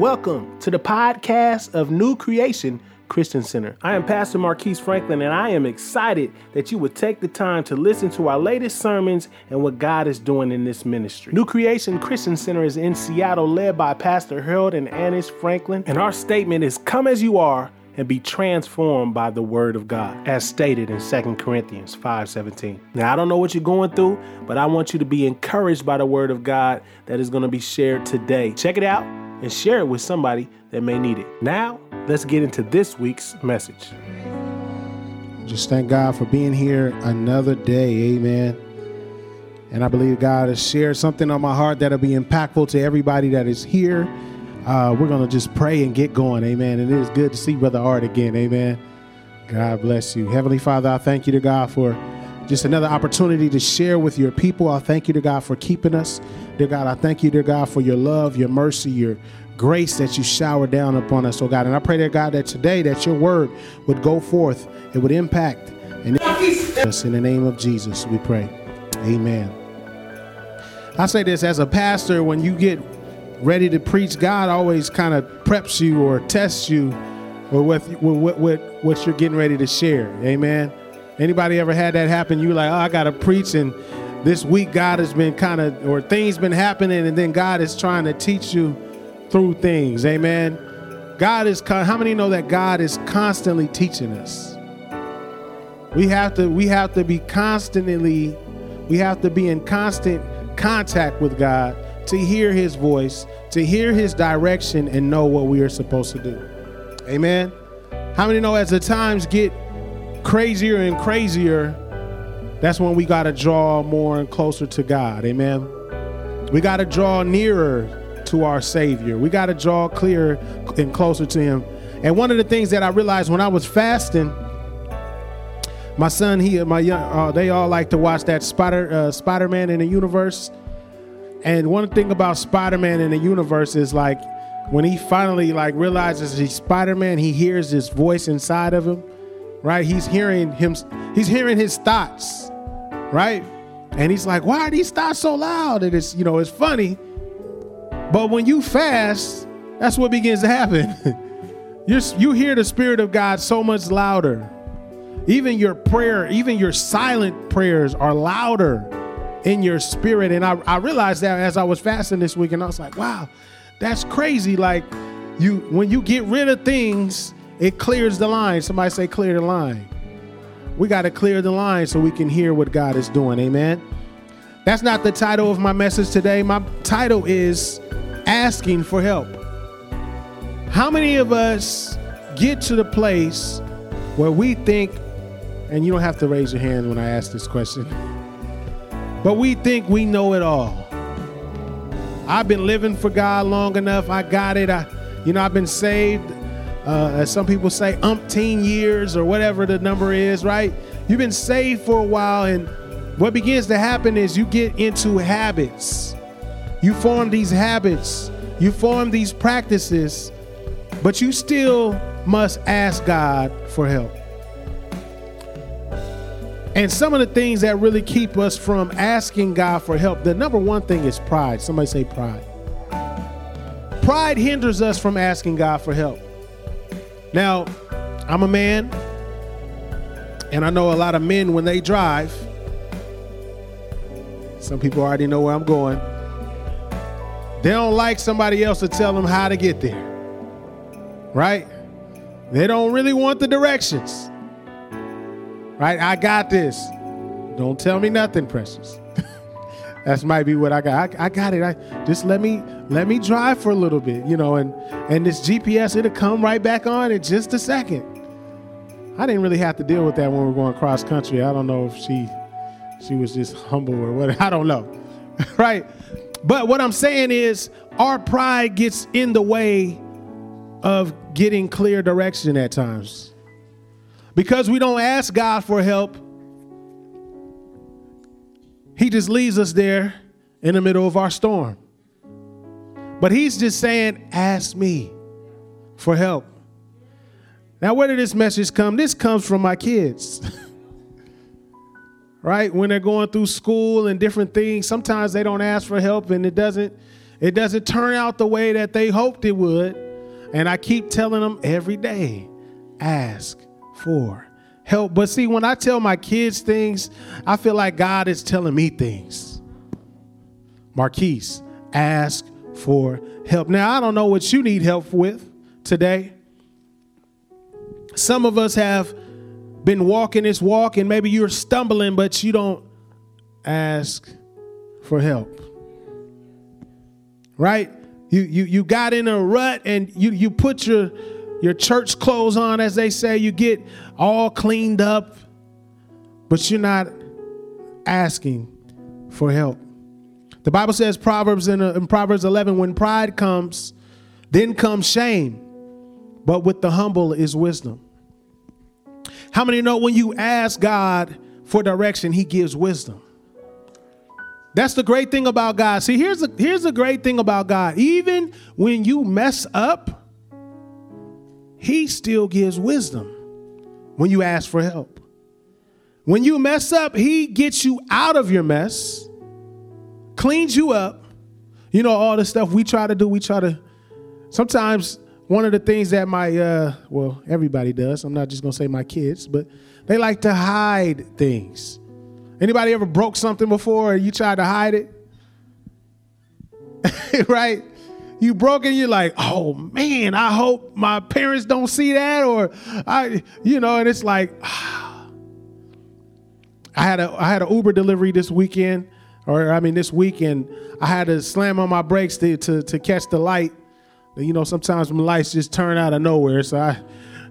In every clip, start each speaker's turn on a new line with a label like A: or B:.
A: Welcome to the podcast of New Creation Christian Center. I am Pastor Marquise Franklin, and I am excited that you would take the time to listen to our latest sermons and what God is doing in this ministry. New Creation Christian Center is in Seattle, led by Pastor Harold and Annis Franklin, and our statement is Come as you are and be transformed by the word of God, as stated in 2 Corinthians 5:17. Now, I don't know what you're going through, but I want you to be encouraged by the word of God that is going to be shared today. Check it out and share it with somebody that may need it. Now, let's get into this week's message.
B: Just thank God for being here another day. Amen. And I believe God has shared something on my heart that'll be impactful to everybody that is here. Uh, we're going to just pray and get going. Amen. And it is good to see Brother Art again. Amen. God bless you. Heavenly Father, I thank you to God for just another opportunity to share with your people. I thank you to God for keeping us. Dear God, I thank you, dear God, for your love, your mercy, your grace that you shower down upon us, oh God. And I pray, dear God, that today that your word would go forth, it would impact and us in the name of Jesus, we pray. Amen. I say this as a pastor, when you get ready to preach, God always kind of preps you or tests you with, with, with what you're getting ready to share. Amen. Anybody ever had that happen? You like, oh, I got to preach, and this week God has been kind of, or things been happening, and then God is trying to teach you through things. Amen. God is how many know that God is constantly teaching us? We have to we have to be constantly we have to be in constant contact with God to hear his voice, to hear his direction and know what we are supposed to do. Amen. How many know as the times get crazier and crazier, that's when we got to draw more and closer to God. Amen. We got to draw nearer to our Savior. We got to draw clearer and closer to Him. And one of the things that I realized when I was fasting, my son, he, my young, uh, they all like to watch that Spider uh, Spider Man in the universe. And one thing about Spider Man in the universe is like when he finally like realizes he's Spider Man, he hears this voice inside of him, right? He's hearing him, he's hearing his thoughts, right? And he's like, why are these thoughts so loud? And it's, you know, it's funny but when you fast, that's what begins to happen. you you hear the Spirit of God so much louder. Even your prayer, even your silent prayers are louder in your spirit. And I, I realized that as I was fasting this week, and I was like, wow, that's crazy. Like you when you get rid of things, it clears the line. Somebody say clear the line. We got to clear the line so we can hear what God is doing. Amen. That's not the title of my message today. My title is asking for help. How many of us get to the place where we think, and you don't have to raise your hand when I ask this question, but we think we know it all. I've been living for God long enough. I got it. I, you know, I've been saved, uh, as some people say, umpteen years or whatever the number is, right? You've been saved for a while, and what begins to happen is you get into habits you form these habits, you form these practices, but you still must ask God for help. And some of the things that really keep us from asking God for help, the number one thing is pride. Somebody say pride. Pride hinders us from asking God for help. Now, I'm a man, and I know a lot of men when they drive, some people already know where I'm going. They don't like somebody else to tell them how to get there. Right? They don't really want the directions. Right? I got this. Don't tell me nothing, precious. That's might be what I got. I, I, got it. I just let me let me drive for a little bit, you know, and and this GPS it'll come right back on in just a second. I didn't really have to deal with that when we were going cross country. I don't know if she she was just humble or what. I don't know. right? But what I'm saying is, our pride gets in the way of getting clear direction at times. Because we don't ask God for help, He just leaves us there in the middle of our storm. But He's just saying, Ask me for help. Now, where did this message come? This comes from my kids. right? When they're going through school and different things, sometimes they don't ask for help and it doesn't it doesn't turn out the way that they hoped it would. And I keep telling them every day ask for help. But see, when I tell my kids things, I feel like God is telling me things. Marquise, ask for help. Now, I don't know what you need help with today. Some of us have been walking this walk and maybe you're stumbling, but you don't ask for help. Right? You you you got in a rut and you you put your your church clothes on, as they say, you get all cleaned up, but you're not asking for help. The Bible says Proverbs in, uh, in Proverbs 11, when pride comes, then comes shame, but with the humble is wisdom. How many know when you ask God for direction, He gives wisdom? That's the great thing about God. See, here's the, here's the great thing about God. Even when you mess up, He still gives wisdom when you ask for help. When you mess up, He gets you out of your mess, cleans you up. You know, all the stuff we try to do, we try to sometimes one of the things that my uh, well everybody does i'm not just to say my kids but they like to hide things anybody ever broke something before and you tried to hide it right you broke it you're like oh man i hope my parents don't see that or i you know and it's like i had a i had an uber delivery this weekend or i mean this weekend i had to slam on my brakes to, to, to catch the light you know, sometimes my lights just turn out of nowhere. So I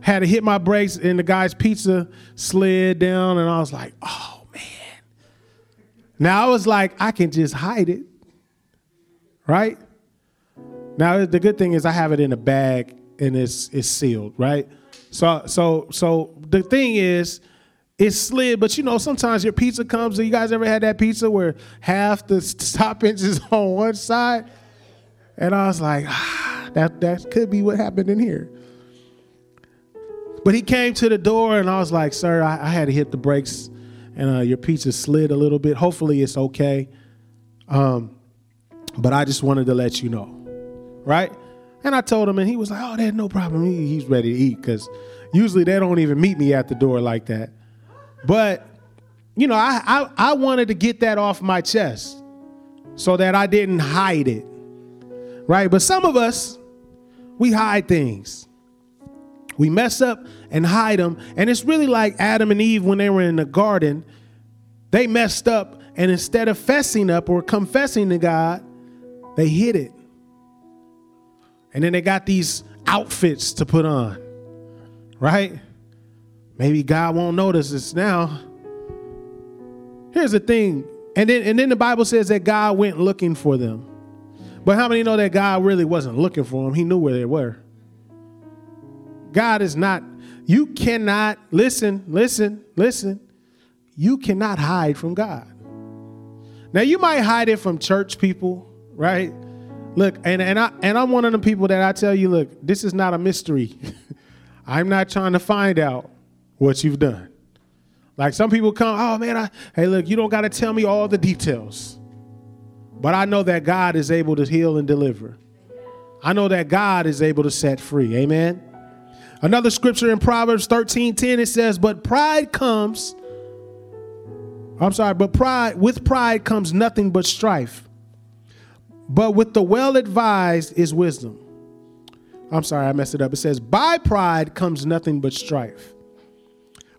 B: had to hit my brakes, and the guy's pizza slid down, and I was like, oh man. Now I was like, I can just hide it, right? Now the good thing is I have it in a bag and it's it's sealed, right? So so so the thing is, it slid, but you know sometimes your pizza comes. You guys ever had that pizza where half the toppings is on one side? And I was like, ah, that, that could be what happened in here. But he came to the door and I was like, sir, I, I had to hit the brakes and uh, your pizza slid a little bit. Hopefully it's okay. Um, but I just wanted to let you know. Right? And I told him, and he was like, oh, there's no problem. He, he's ready to eat because usually they don't even meet me at the door like that. But, you know, I, I, I wanted to get that off my chest so that I didn't hide it right? But some of us, we hide things. We mess up and hide them. And it's really like Adam and Eve when they were in the garden. They messed up, and instead of fessing up or confessing to God, they hid it. And then they got these outfits to put on, right? Maybe God won't notice this now. Here's the thing. And then, and then the Bible says that God went looking for them. But how many know that God really wasn't looking for them? He knew where they were. God is not, you cannot, listen, listen, listen, you cannot hide from God. Now you might hide it from church people, right? Look, and, and I and I'm one of the people that I tell you, look, this is not a mystery. I'm not trying to find out what you've done. Like some people come, oh man, I, hey, look, you don't got to tell me all the details. But I know that God is able to heal and deliver. I know that God is able to set free. Amen. Another scripture in Proverbs 13 10, it says, But pride comes, I'm sorry, but pride, with pride comes nothing but strife. But with the well advised is wisdom. I'm sorry, I messed it up. It says, By pride comes nothing but strife.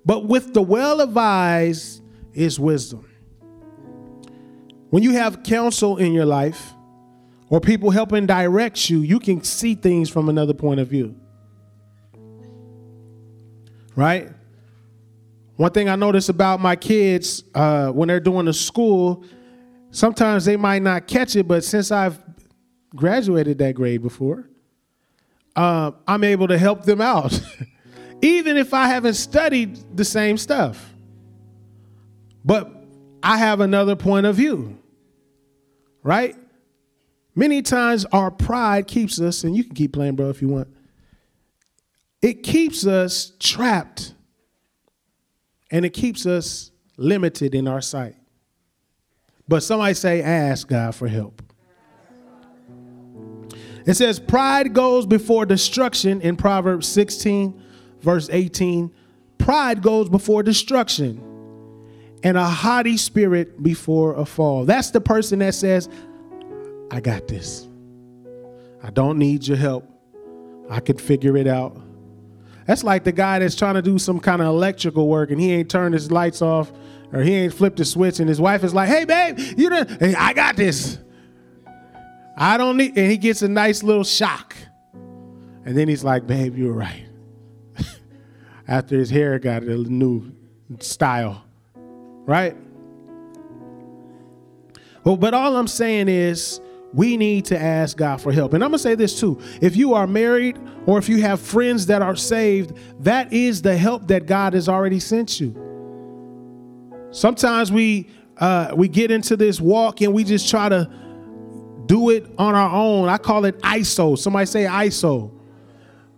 B: But with the well advised is wisdom. When you have counsel in your life or people helping direct you, you can see things from another point of view. Right? One thing I notice about my kids uh, when they're doing the school, sometimes they might not catch it, but since I've graduated that grade before, uh, I'm able to help them out, even if I haven't studied the same stuff. But I have another point of view right? Many times our pride keeps us, and you can keep playing, bro, if you want. It keeps us trapped and it keeps us limited in our sight. But somebody say, ask God for help. It says, Pride goes before destruction in Proverbs 16, verse 18. Pride goes before destruction, and a haughty spirit before a fall. That's the person that says, I got this. I don't need your help. I can figure it out. That's like the guy that's trying to do some kind of electrical work and he ain't turned his lights off or he ain't flipped the switch and his wife is like, "Hey babe, you know, hey, I got this. I don't need." And he gets a nice little shock, and then he's like, "Babe, you're right." After his hair got a new style, right? Well, but all I'm saying is we need to ask God for help. And I'm going to say this too. If you are married or if you have friends that are saved, that is the help that God has already sent you. Sometimes we uh, we get into this walk and we just try to do it on our own. I call it ISO. Somebody say ISO.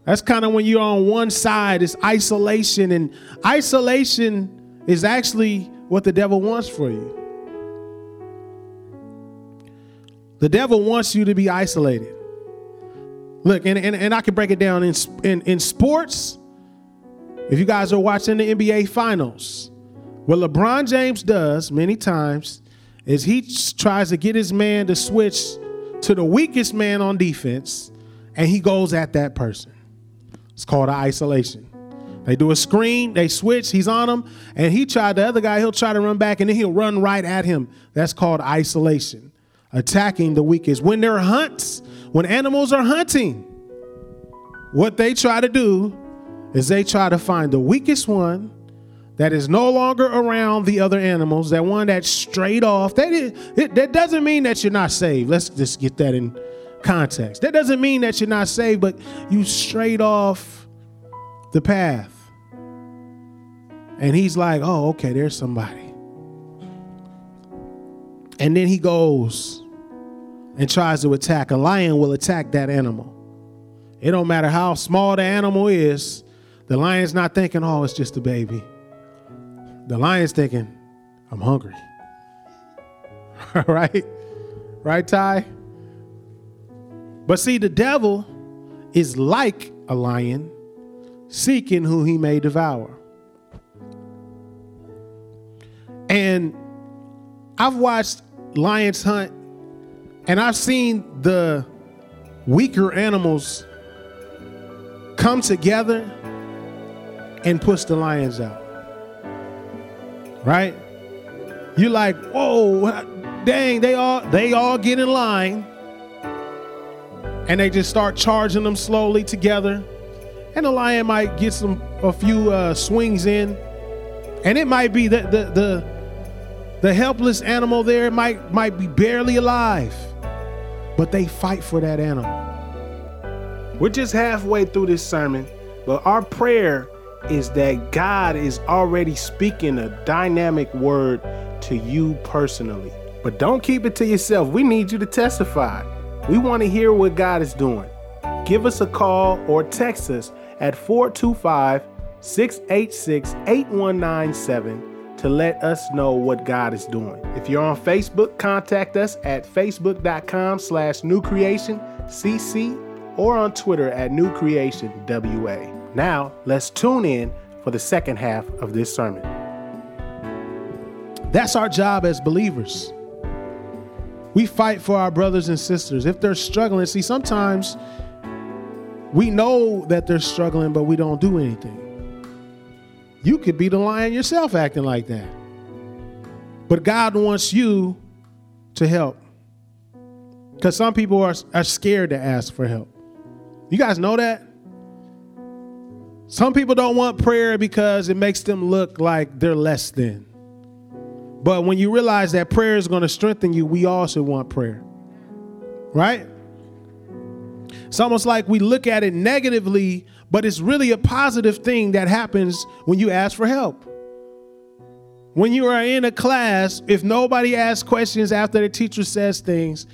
B: That's kind of when you're on one side, it's isolation. And isolation is actually what the devil wants for you. The devil wants you to be isolated. Look, and, and, and I can break it down in, in, in sports. If you guys are watching the NBA finals, what LeBron James does many times is he tries to get his man to switch to the weakest man on defense, and he goes at that person. It's called isolation. They do a screen, they switch, he's on him, and he tried the other guy, he'll try to run back, and then he'll run right at him. That's called isolation attacking the weakest. When there are hunts, when animals are hunting, what they try to do is they try to find the weakest one that is no longer around the other animals, that one that's straight off. That, is, it, that doesn't mean that you're not saved. Let's just get that in context. That doesn't mean that you're not saved, but you straight off the path. And he's like, oh, okay, there's somebody. And then he goes and tries to attack. A lion will attack that animal. It don't matter how small the animal is, the lion's not thinking, oh, it's just a baby. The lion's thinking, I'm hungry. right? Right, Ty? But see, the devil is like a lion seeking who he may devour. And I've watched lions hunt and I've seen the weaker animals come together and push the lions out. Right? You're like, whoa, dang, they all they all get in line. And they just start charging them slowly together. And the lion might get some a few uh, swings in. And it might be that the, the the helpless animal there might might be barely alive but they fight for that animal.
A: We're just halfway through this sermon, but our prayer is that God is already speaking a dynamic word to you personally. But don't keep it to yourself. We need you to testify. We want to hear what God is doing. Give us a call or text us at 425 686 8197 to let us know what God is doing. If you're on Facebook, contact us at facebook.com slash new creation cc or on Twitter at new creation wa. Now, let's tune in for the second half of this sermon.
B: That's our job as believers. We fight for our brothers and sisters. If they're struggling, see, sometimes we know that they're struggling, but we don't do anything. You could be the lion yourself acting like that. But God wants you to help. Because some people are, are scared to ask for help. You guys know that? Some people don't want prayer because it makes them look like they're less than. But when you realize that prayer is going to strengthen you, we also want prayer. Right? It's almost like we look at it negatively but it's really a positive thing that happens when you ask for help. When you are in a class, if nobody asks questions after the teacher says things,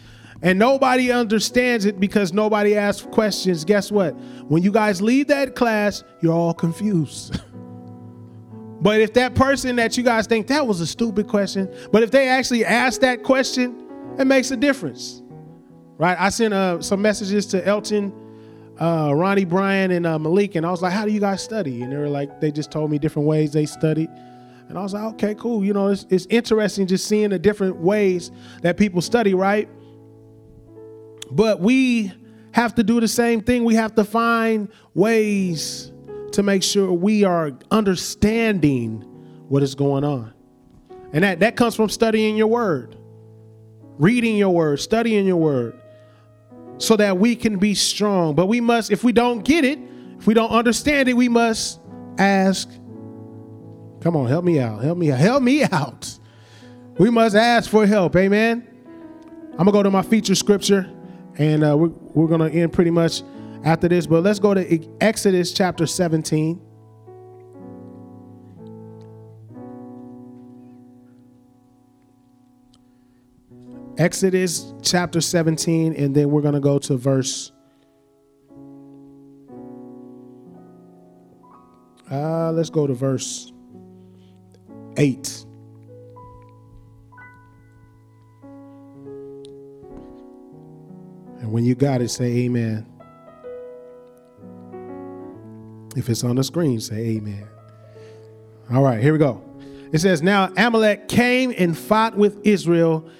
B: and nobody understands it because nobody asks questions, guess what? When you guys leave that class, you're all confused. but if that person that you guys think that was a stupid question, but if they actually ask that question, it makes a difference. right? I sent uh, some messages to Elton, uh, Ronnie Bryan, and uh, Malik, and I was like, "How do you guys study?" And they were like, they just told me different ways they studied. And I was like, okay, cool. You know, it's, it's interesting just seeing the different ways that people study, right? But we have to do the same thing. We have to find ways to make sure we are understanding what is going on. And that, that comes from studying your word, reading your word, studying your word, so that we can be strong. But we must, if we don't get it, if we don't understand it, we must ask. Come on, help me out. Help me out. Help me out. We must ask for help. Amen. I'm going to go to my feature scripture, and uh, we're, we're going to end pretty much after this. But let's go to Exodus chapter 17. Exodus chapter 17, and then we're going to go to verse. Uh, let's go to verse 8. When you got it, say amen. If it's on the screen, say amen. All right, here we go. It says, Now Amalek came and fought with Israel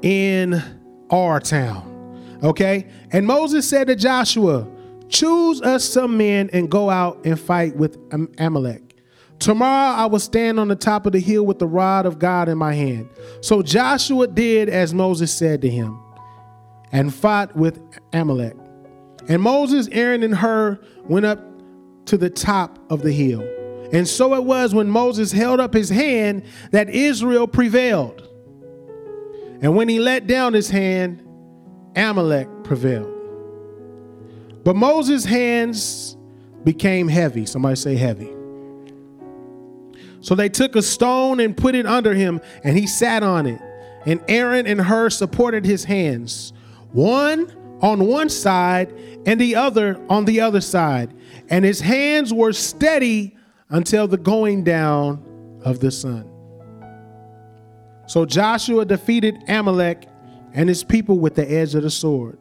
B: in our town. Okay? And Moses said to Joshua, Choose us some men and go out and fight with Amalek. Tomorrow I will stand on the top of the hill with the rod of God in my hand. So Joshua did as Moses said to him and fought with Amalek. And Moses, Aaron, and Hur went up to the top of the hill. And so it was when Moses held up his hand that Israel prevailed. And when he let down his hand, Amalek prevailed. But Moses' hands became heavy. Somebody say heavy. So they took a stone and put it under him, and he sat on it. And Aaron and Hur supported his hands, one on one side and the other on the other side. And his hands were steady until the going down of the sun. So Joshua defeated Amalek and his people with the edge of the sword.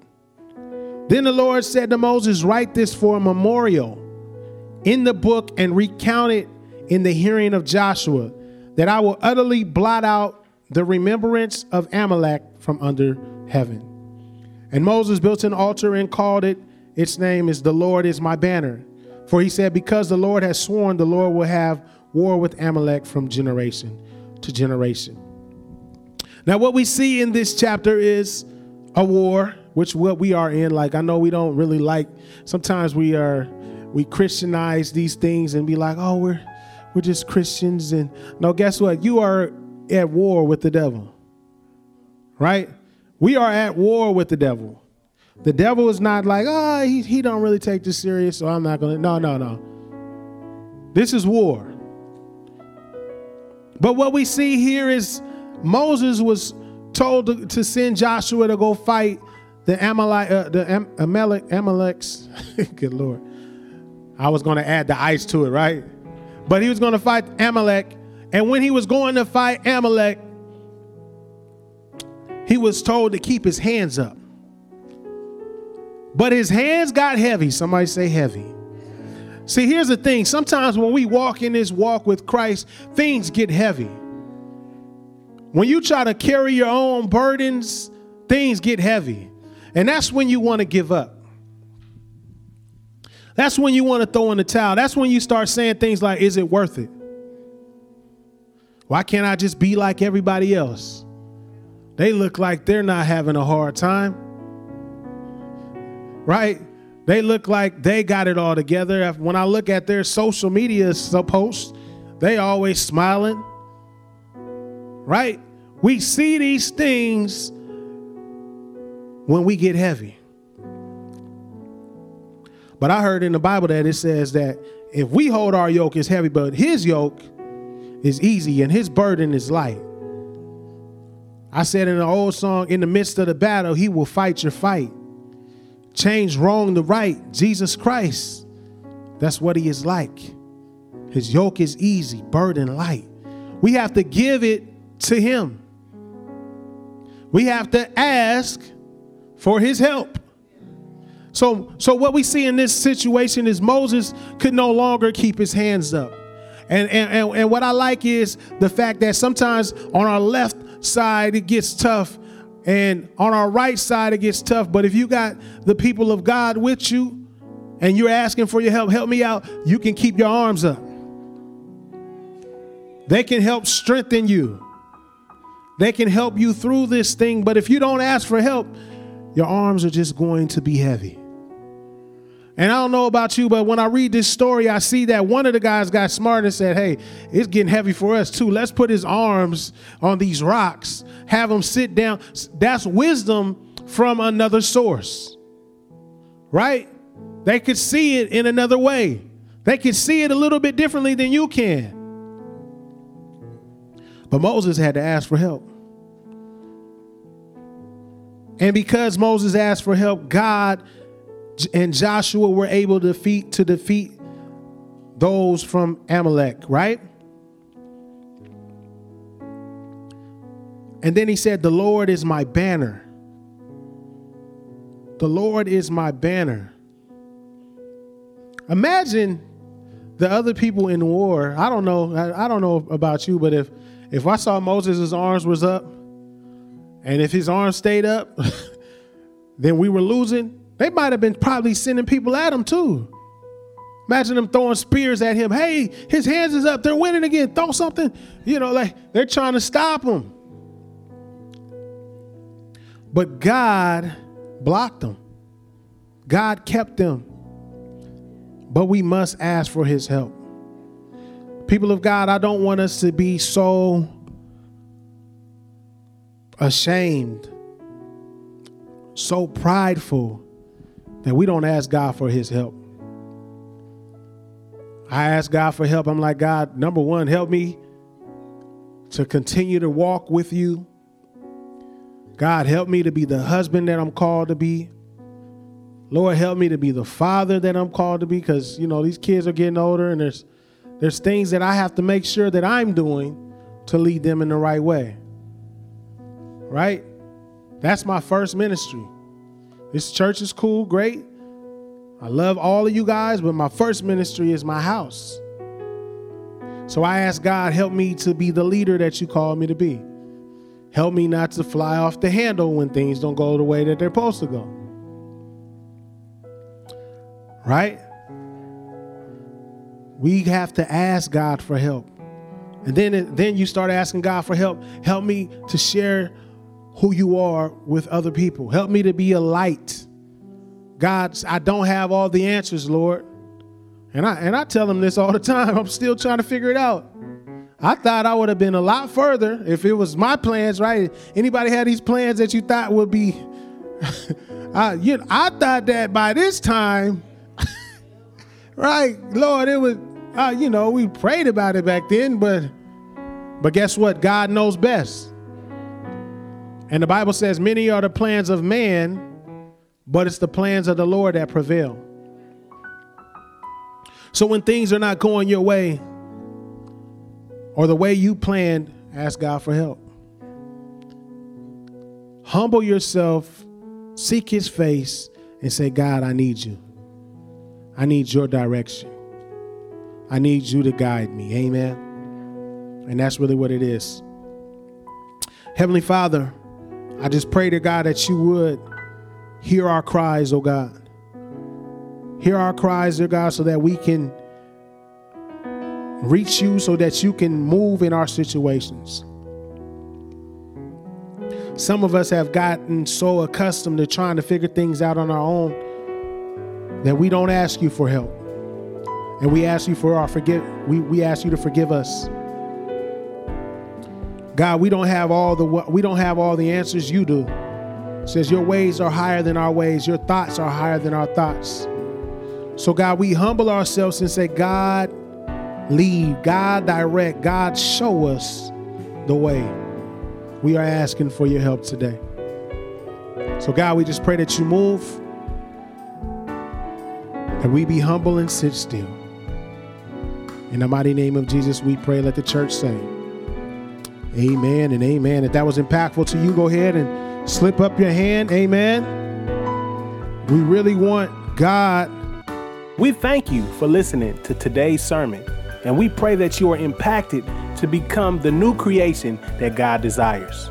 B: Then the Lord said to Moses, Write this for a memorial in the book and recount it in the hearing of Joshua, that I will utterly blot out the remembrance of Amalek from under heaven. And Moses built an altar and called it, its name is The Lord is my banner. For he said, Because the Lord has sworn, the Lord will have war with Amalek from generation to generation. Now, what we see in this chapter is a war, which what we are in. Like, I know we don't really like, sometimes we are, we Christianize these things and be like, oh, we're, we're just Christians. And no, guess what? You are at war with the devil, right? We are at war with the devil. The devil is not like, oh, he, he don't really take this serious, so I'm not to. No, no, no. This is war. But what we see here is Moses was told to, to send Joshua to go fight the Amalek, uh, the Am- Amalek, Amaleks. Good Lord. I was to add the ice to it, right? But he was to fight Amalek. And when he was going to fight Amalek, he was told to keep his hands up. But his hands got heavy. Somebody say heavy. See, here's the thing. Sometimes when we walk in this walk with Christ, things get heavy. When you try to carry your own burdens, things get heavy. And that's when you want to give up. That's when you want to throw in the towel. That's when you start saying things like, Is it worth it? Why can't I just be like everybody else? They look like they're not having a hard time. Right? They look like they got it all together. When I look at their social media uh, posts, they always smiling right? We see these things when we get heavy. But I heard in the Bible that it says that if we hold our yoke is heavy, but his yoke is easy and his burden is light. I said in an old song, in the midst of the battle, he will fight your fight. Change wrong to right. Jesus Christ. That's what he is like. His yoke is easy, burden light. We have to give it to Him. We have to ask for his help. So, so what we see in this situation is Moses could no longer keep his hands up. And, and, and, and what I like is the fact that sometimes on our left side it gets tough and on our right side it gets tough. But if you got the people of God with you and you're asking for your help, help me out, you can keep your arms up. They can help strengthen you. They can help you through this thing. But if you don't ask for help, your arms are just going to be heavy. And I don't know about you, but when I read this story, I see that one of the guys got smart and said, Hey, it's getting heavy for us too. Let's put his arms on these rocks, have him sit down. That's wisdom from another source, right? They could see it in another way, they could see it a little bit differently than you can. But Moses had to ask for help. And because Moses asked for help, God and Joshua were able to defeat to defeat those from Amalek, right? And then he said, The Lord is my banner. The Lord is my banner. Imagine the other people in war. I don't know. I, don't know about you, but if if I saw Moses' arms was up, and if his arms stayed up, then we were losing. They might have been probably sending people at him too. Imagine them throwing spears at him. Hey, his hands is up. They're winning again. Throw something. You know, like they're trying to stop him. But God blocked them. God kept them. But we must ask for his help. People of God, I don't want us to be so ashamed, so prideful that we don't ask God for his help. I ask God for help. I'm like, God, number one, help me to continue to walk with you. God, help me to be the husband that I'm called to be. Lord, help me to be the father that I'm called to be because, you know, these kids are getting older and there's there's things that I have to make sure that I'm doing to lead them in the right way. Right? That's my first ministry. This church is cool, great. I love all of you guys, but my first ministry is my house. So I ask God, help me to be the leader that you call me to be. Help me not to fly off the handle when things don't go the way that they're supposed to go. Right? We have to ask God for help. And then, then you start asking God for help. Help me to share who you are with other people. Help me to be a light. God, I don't have all the answers, Lord. And I and I tell them this all the time. I'm still trying to figure it out. I thought I would have been a lot further if it was my plans, right? Anybody had these plans that you thought would be I, you know, I thought that by this time, right, Lord, it was, uh, you know, we prayed about it back then, but, but guess what? God knows best. And the Bible says, Many are the plans of man, but it's the plans of the Lord that prevail. So when things are not going your way or the way you planned, ask God for help. Humble yourself, seek his face, and say, God, I need you. I need your direction. I need you to guide me. Amen. And that's really what it is. Heavenly Father, I just pray to God that you would hear our cries, oh God. Hear our cries, dear God, so that we can reach you, so that you can move in our situations. Some of us have gotten so accustomed to trying to figure things out on our own that we don't ask you for help. And we ask you for our forgive we, we ask you to forgive us. God, we don't have all the we don't have all the answers you do. It says your ways are higher than our ways, your thoughts are higher than our thoughts. So God, we humble ourselves and say, God, lead, God direct, God show us the way. We are asking for your help today. So God, we just pray that you move, and we be humble and sit still. In the mighty name of Jesus, we pray. Let the church say. Amen and amen. If that was impactful to you, go ahead and slip up your hand. Amen. We really want God.
A: We thank you for listening to today's sermon, and we pray that you are impacted to become the new creation that God desires.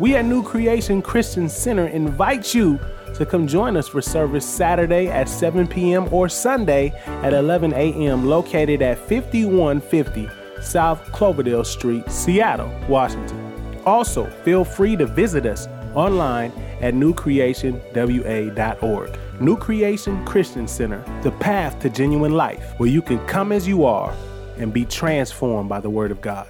A: We at New Creation Christian Center invite you to come join us for service Saturday at 7 p.m. or Sunday at 11 a.m., located at 5150 South Cloverdale Street, Seattle, Washington. Also, feel free to visit us online at newcreationwa.org. New Creation Christian Center, the path to genuine life, where you can come as you are and be transformed by the Word of God.